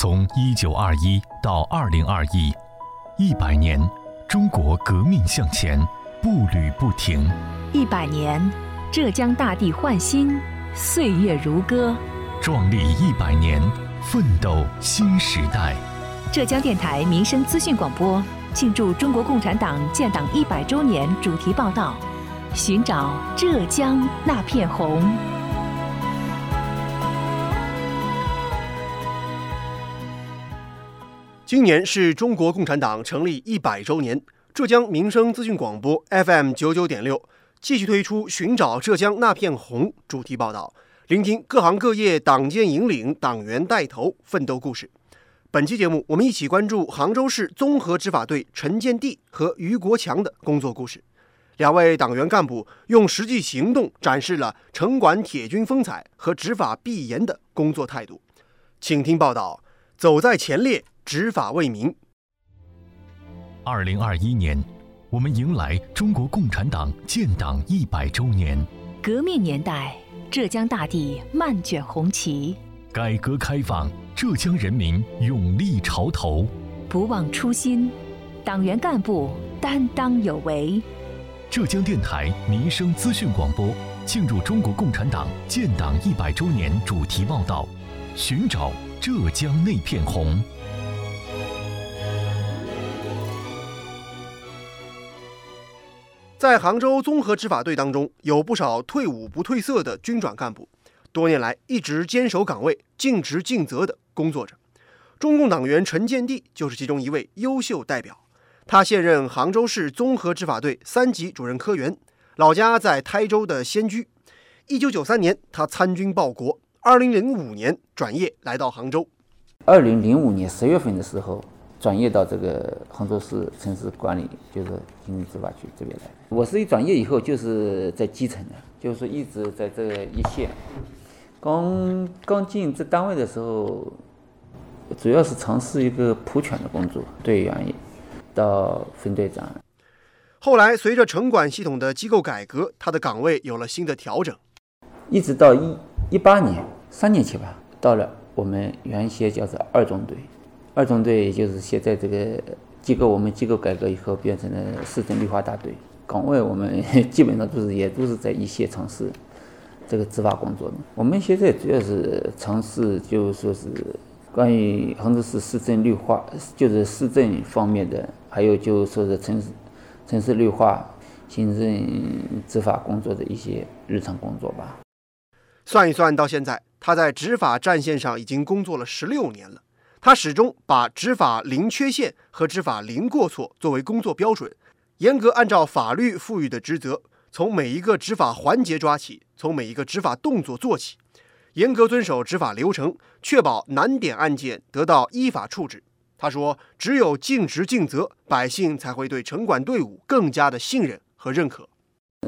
从一九二一到二零二一，一百年，中国革命向前，步履不停。一百年，浙江大地焕新，岁月如歌。壮丽一百年，奋斗新时代。浙江电台民生资讯广播庆祝中国共产党建党一百周年主题报道：寻找浙江那片红。今年是中国共产党成立一百周年，浙江民生资讯广播 FM 九九点六继续推出《寻找浙江那片红》主题报道，聆听各行各业党建引领、党员带头奋斗故事。本期节目，我们一起关注杭州市综合执法队陈建地和于国强的工作故事。两位党员干部用实际行动展示了城管铁军风采和执法必严的工作态度。请听报道：走在前列。执法为民。二零二一年，我们迎来中国共产党建党一百周年。革命年代，浙江大地漫卷红旗。改革开放，浙江人民勇立潮头。不忘初心，党员干部担当有为。浙江电台民生资讯广播庆祝中国共产党建党一百周年主题报道：寻找浙江那片红。在杭州综合执法队当中，有不少退伍不褪色的军转干部，多年来一直坚守岗位、尽职尽责的工作着。中共党员陈建地就是其中一位优秀代表。他现任杭州市综合执法队三级主任科员，老家在台州的仙居。一九九三年，他参军报国。二零零五年转业来到杭州。二零零五年十月份的时候。转业到这个杭州市城市管理，就是经济执法局这边来。我是一转业以后就是在基层的，就是说一直在这一线。刚刚进这单位的时候，主要是从事一个普犬的工作，队员到分队长。后来随着城管系统的机构改革，他的岗位有了新的调整。一直到一一八年，三年前吧，到了我们原先叫做二中队。二中队就是现在这个机构，我们机构改革以后变成了市政绿化大队。岗位我们 基本上都是也都是在一线城市这个执法工作的。我们现在主要是从事，就说是关于杭州市市政绿化，就是市政方面的，还有就是说是城市城市绿化、行政执法工作的一些日常工作吧。算一算，到现在他在执法战线上已经工作了十六年了。他始终把执法零缺陷和执法零过错作为工作标准，严格按照法律赋予的职责，从每一个执法环节抓起，从每一个执法动作做起，严格遵守执法流程，确保难点案件得到依法处置。他说：“只有尽职尽责，百姓才会对城管队伍更加的信任和认可。”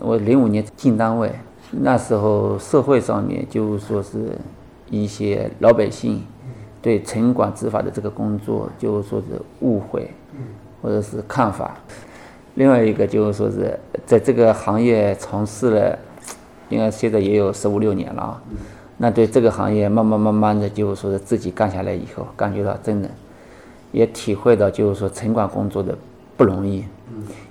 我零五年进单位，那时候社会上面就说是一些老百姓。对城管执法的这个工作，就是说是误会，或者是看法。另外一个就是说是在这个行业从事了，应该现在也有十五六年了啊。那对这个行业慢慢慢慢的，就是说是自己干下来以后，感觉到真的也体会到，就是说城管工作的不容易。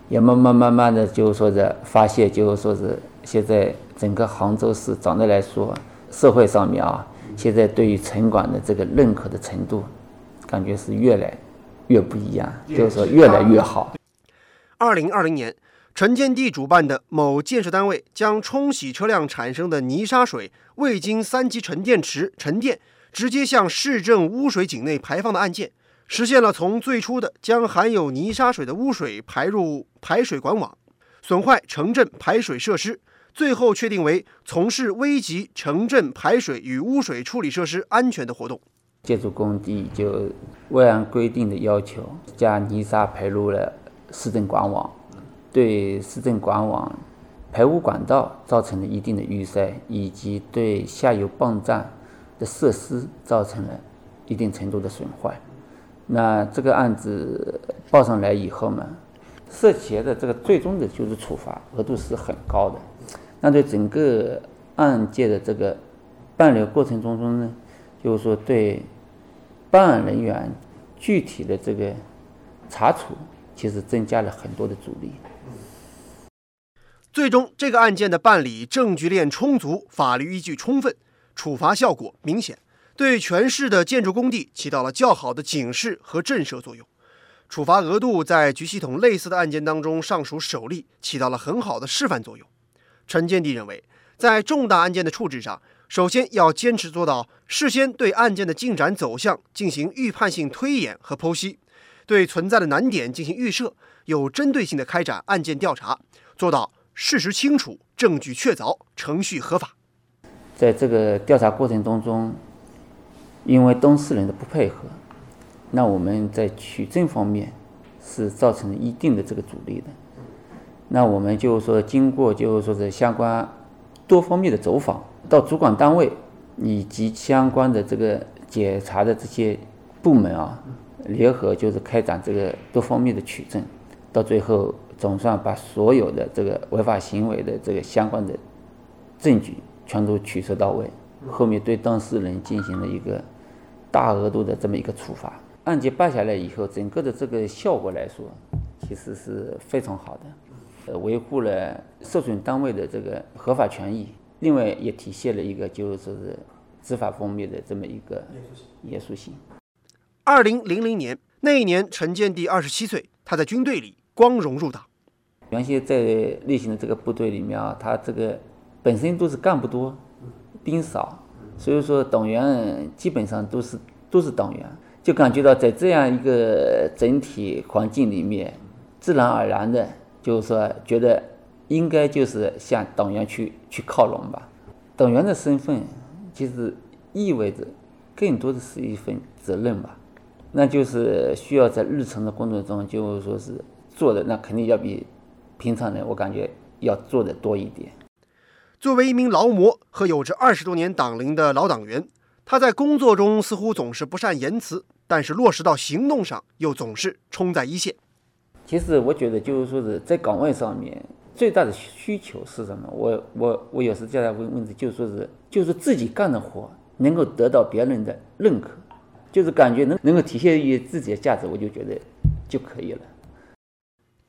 也慢慢慢慢的，就是说是发现，就是说是现在整个杭州市总的来说，社会上面啊。现在对于城管的这个认可的程度，感觉是越来越不一样，就是说越来越好。二零二零年，城建地主办的某建设单位将冲洗车辆产生的泥沙水未经三级沉淀池沉淀，直接向市政污水井内排放的案件，实现了从最初的将含有泥沙水的污水排入排水管网，损坏城镇排水设施。最后确定为从事危及城镇排水与污水处理设施安全的活动。建筑工地就未按规定的要求将泥沙排入了市政管网，对市政管网排污管道造成了一定的淤塞，以及对下游泵站的设施造成了一定程度的损坏。那这个案子报上来以后呢，涉嫌的这个最终的就是处罚额度是很高的。那对整个案件的这个办理过程当中呢，就是说对办案人员具体的这个查处，其实增加了很多的阻力。最终，这个案件的办理证据链充足，法律依据充分，处罚效果明显，对全市的建筑工地起到了较好的警示和震慑作用。处罚额度在局系统类似的案件当中尚属首例，起到了很好的示范作用。陈建地认为，在重大案件的处置上，首先要坚持做到事先对案件的进展走向进行预判性推演和剖析，对存在的难点进行预设，有针对性的开展案件调查，做到事实清楚、证据确凿、程序合法。在这个调查过程当中，因为当事人的不配合。那我们在取证方面是造成一定的这个阻力的。那我们就是说，经过就是说是相关多方面的走访，到主管单位以及相关的这个检查的这些部门啊，联合就是开展这个多方面的取证，到最后总算把所有的这个违法行为的这个相关的证据全都取摄到位，后面对当事人进行了一个大额度的这么一个处罚。案件办下来以后，整个的这个效果来说，其实是非常好的，呃，维护了受损单位的这个合法权益，另外也体现了一个就是说是执法方面的这么一个严肃性。二零零零年那一年，陈建第二十七岁，他在军队里光荣入党。原先在例行的这个部队里面啊，他这个本身都是干部多，兵少，所以说党员基本上都是都是党员。就感觉到在这样一个整体环境里面，自然而然的，就是说觉得应该就是向党员去去靠拢吧。党员的身份其实意味着更多的是一份责任吧，那就是需要在日常的工作中，就是说是做的那肯定要比平常人我感觉要做的多一点。作为一名劳模和有着二十多年党龄的老党员，他在工作中似乎总是不善言辞。但是落实到行动上，又总是冲在一线。其实我觉得，就是说是在岗位上面最大的需求是什么？我我我有时就在问问题，就是说是就是自己干的活能够得到别人的认可，就是感觉能能够体现于自己的价值，我就觉得就可以了。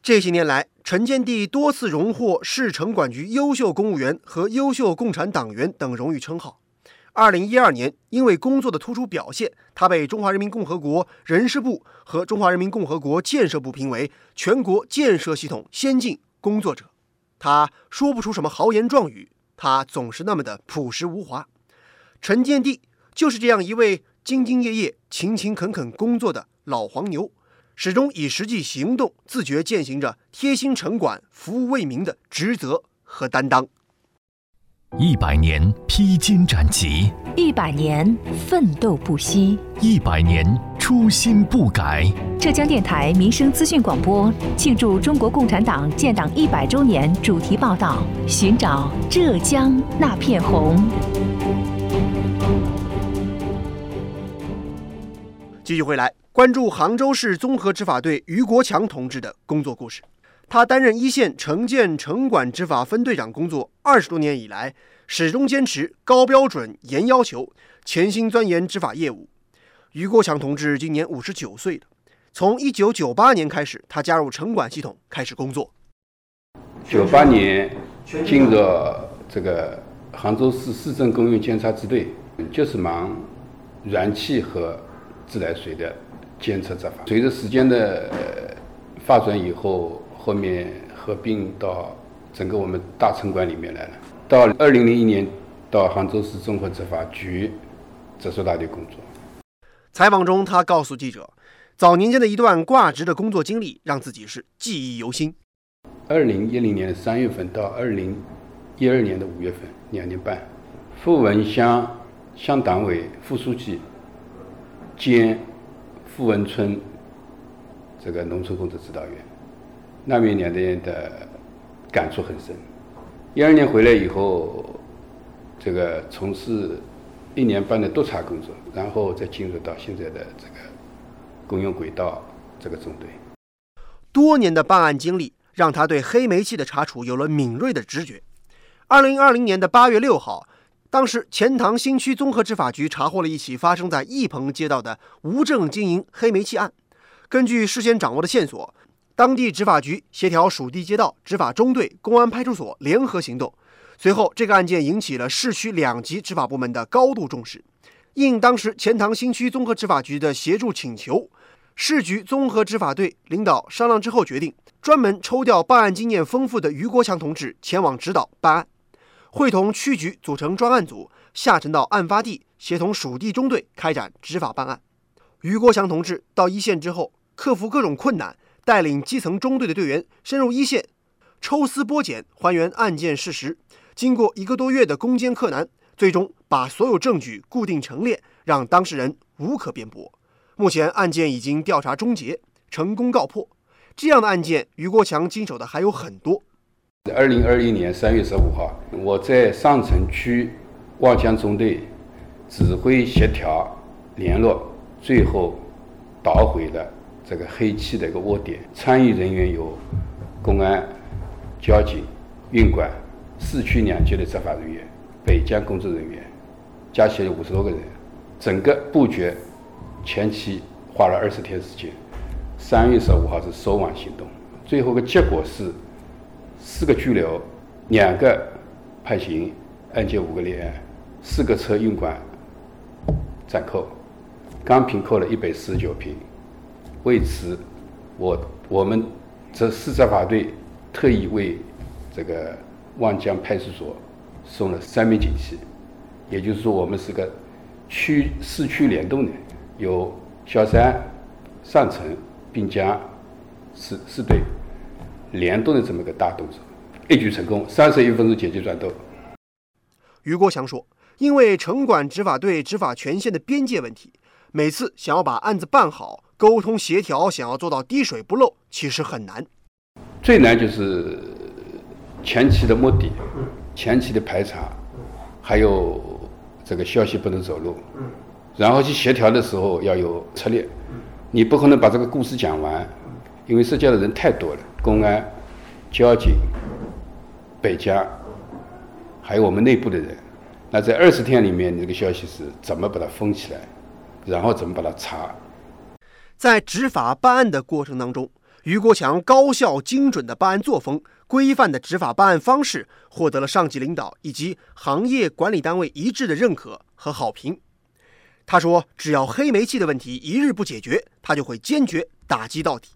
这些年来，陈建第多次荣获市城管局优秀公务员和优秀共产党员等荣誉称号。二零一二年，因为工作的突出表现，他被中华人民共和国人事部和中华人民共和国建设部评为全国建设系统先进工作者。他说不出什么豪言壮语，他总是那么的朴实无华。陈建第就是这样一位兢兢业业、勤勤恳恳工作的老黄牛，始终以实际行动自觉践行着贴心城管、服务为民的职责和担当。一百年披荆斩棘，一百年奋斗不息，一百年初心不改。浙江电台民生资讯广播庆祝中国共产党建党一百周年主题报道：寻找浙江那片红。继续回来，关注杭州市综合执法队于国强同志的工作故事。他担任一线城建城管执法分队长工作二十多年以来，始终坚持高标准、严要求，潜心钻研执法业务。于国强同志今年五十九岁了。从一九九八年开始，他加入城管系统开始工作。九八年进入这个杭州市市政公用监察支队，就是忙燃气和自来水的监测执法。随着时间的发展以后，后面合并到整个我们大城管里面来了。到二零零一年，到杭州市综合执法局直属大队工作。采访中，他告诉记者，早年间的一段挂职的工作经历让自己是记忆犹新。二零一零年的三月份到二零一二年的五月份，两年半，富文乡乡党委副书记兼富文村这个农村工作指导员。那边两年的感触很深。一二年回来以后，这个从事一年半的督查工作，然后再进入到现在的这个公用轨道这个中队。多年的办案经历让他对黑煤气的查处有了敏锐的直觉。二零二零年的八月六号，当时，钱塘新区综合执法局查获了一起发生在义蓬街道的无证经营黑煤气案。根据事先掌握的线索，当地执法局协调属地街道执法中队、公安派出所联合行动。随后，这个案件引起了市区两级执法部门的高度重视。应当时钱塘新区综合执法局的协助请求，市局综合执法队领导商量之后，决定专门抽调办案经验丰富的于国强同志前往指导办案，会同区局组成专案组，下沉到案发地，协同属地中队开展执法办案。于国强同志到一线之后，克服各种困难，带领基层中队的队员深入一线，抽丝剥茧，还原案件事实。经过一个多月的攻坚克难。最终把所有证据固定成列，让当事人无可辩驳。目前案件已经调查终结，成功告破。这样的案件，于国强经手的还有很多。二零二一年三月十五号，我在上城区望江中队指挥协调联络，最后捣毁了这个黑气的一个窝点。参与人员有公安、交警、运管、市区两级的执法人员。北江工作人员加起来五十多个人，整个布局前期花了二十天时间。三月十五号是收网行动，最后的结果是四个拘留，两个判刑，案件五个立案，四个车运管暂扣，钢瓶扣了一百四十九瓶。为此，我我们这市执法队特意为这个望江派出所。送了三名警旗，也就是说，我们是个区市区联动的，有萧山、上城、滨江四四队联动的这么个大动作，一举成功，三十一分钟解决战斗。于国强说：“因为城管执法队执法权限的边界问题，每次想要把案子办好，沟通协调，想要做到滴水不漏，其实很难。最难就是前期的目的。”前期的排查，还有这个消息不能走漏，然后去协调的时候要有策略，你不可能把这个故事讲完，因为涉及的人太多了，公安、交警、北疆，还有我们内部的人，那在二十天里面，你这个消息是怎么把它封起来，然后怎么把它查，在执法办案的过程当中。于国强高效精准的办案作风、规范的执法办案方式，获得了上级领导以及行业管理单位一致的认可和好评。他说：“只要黑煤气的问题一日不解决，他就会坚决打击到底。”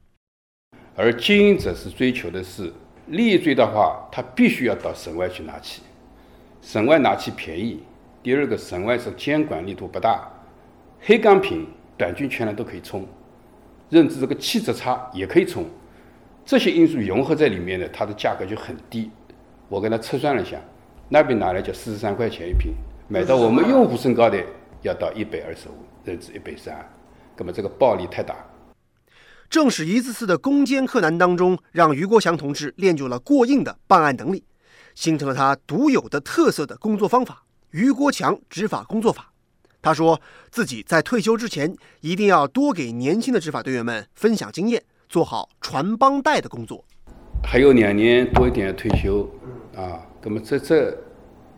而经营者是追求的是利益最大化，他必须要到省外去拿气，省外拿气便宜。第二个，省外是监管力度不大，黑钢瓶、短军全呢都可以冲。认知这个气质差也可以冲，这些因素融合在里面呢，它的价格就很低。我跟他测算了一下，那边拿来就四十三块钱一瓶，买到我们用户身高的要到一百二十五，认知一百三，那么这个暴利太大。正是一次次的攻坚克难当中，让于国强同志练就了过硬的办案能力，形成了他独有的特色的工作方法——于国强执法工作法。他说自己在退休之前一定要多给年轻的执法队员们分享经验，做好传帮带的工作。还有两年多一点退休，啊，那么在这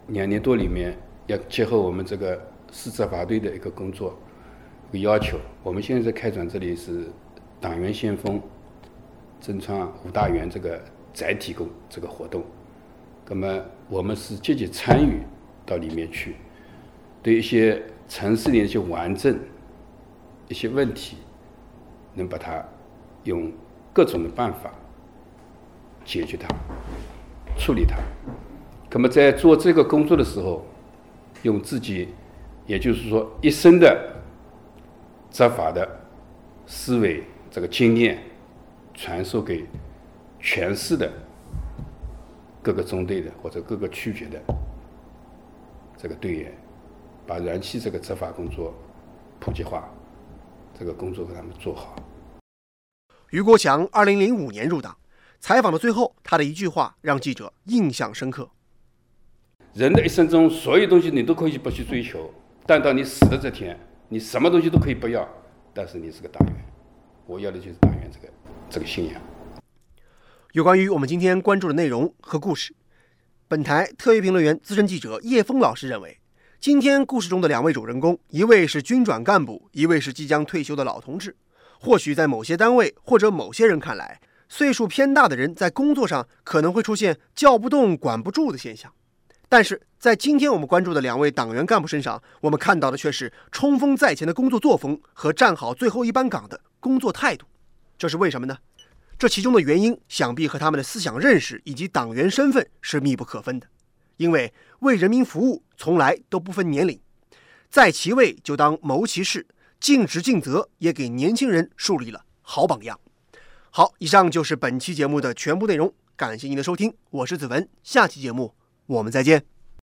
两年多里面，要结合我们这个市执法队的一个工作一个要求，我们现在在开展这里是党员先锋争创五大员这个载体工这个活动，那么我们是积极参与到里面去，对一些。城市里的一些顽症、一些问题，能把它用各种的办法解决它、处理它。那么在做这个工作的时候，用自己，也就是说一生的执法的思维、这个经验，传授给全市的各个中队的或者各个区局的这个队员。把燃气这个执法工作普及化，这个工作给他们做好。于国强二零零五年入党，采访的最后，他的一句话让记者印象深刻：人的一生中，所有东西你都可以不去追求，但到你死的这天，你什么东西都可以不要，但是你是个党员，我要的就是党员这个这个信仰。有关于我们今天关注的内容和故事，本台特约评论员、资深记者叶峰老师认为。今天故事中的两位主人公，一位是军转干部，一位是即将退休的老同志。或许在某些单位或者某些人看来，岁数偏大的人在工作上可能会出现叫不动、管不住的现象。但是在今天我们关注的两位党员干部身上，我们看到的却是冲锋在前的工作作风和站好最后一班岗的工作态度。这是为什么呢？这其中的原因，想必和他们的思想认识以及党员身份是密不可分的。因为为人民服务从来都不分年龄，在其位就当谋其事，尽职尽责，也给年轻人树立了好榜样。好，以上就是本期节目的全部内容，感谢您的收听，我是子文，下期节目我们再见。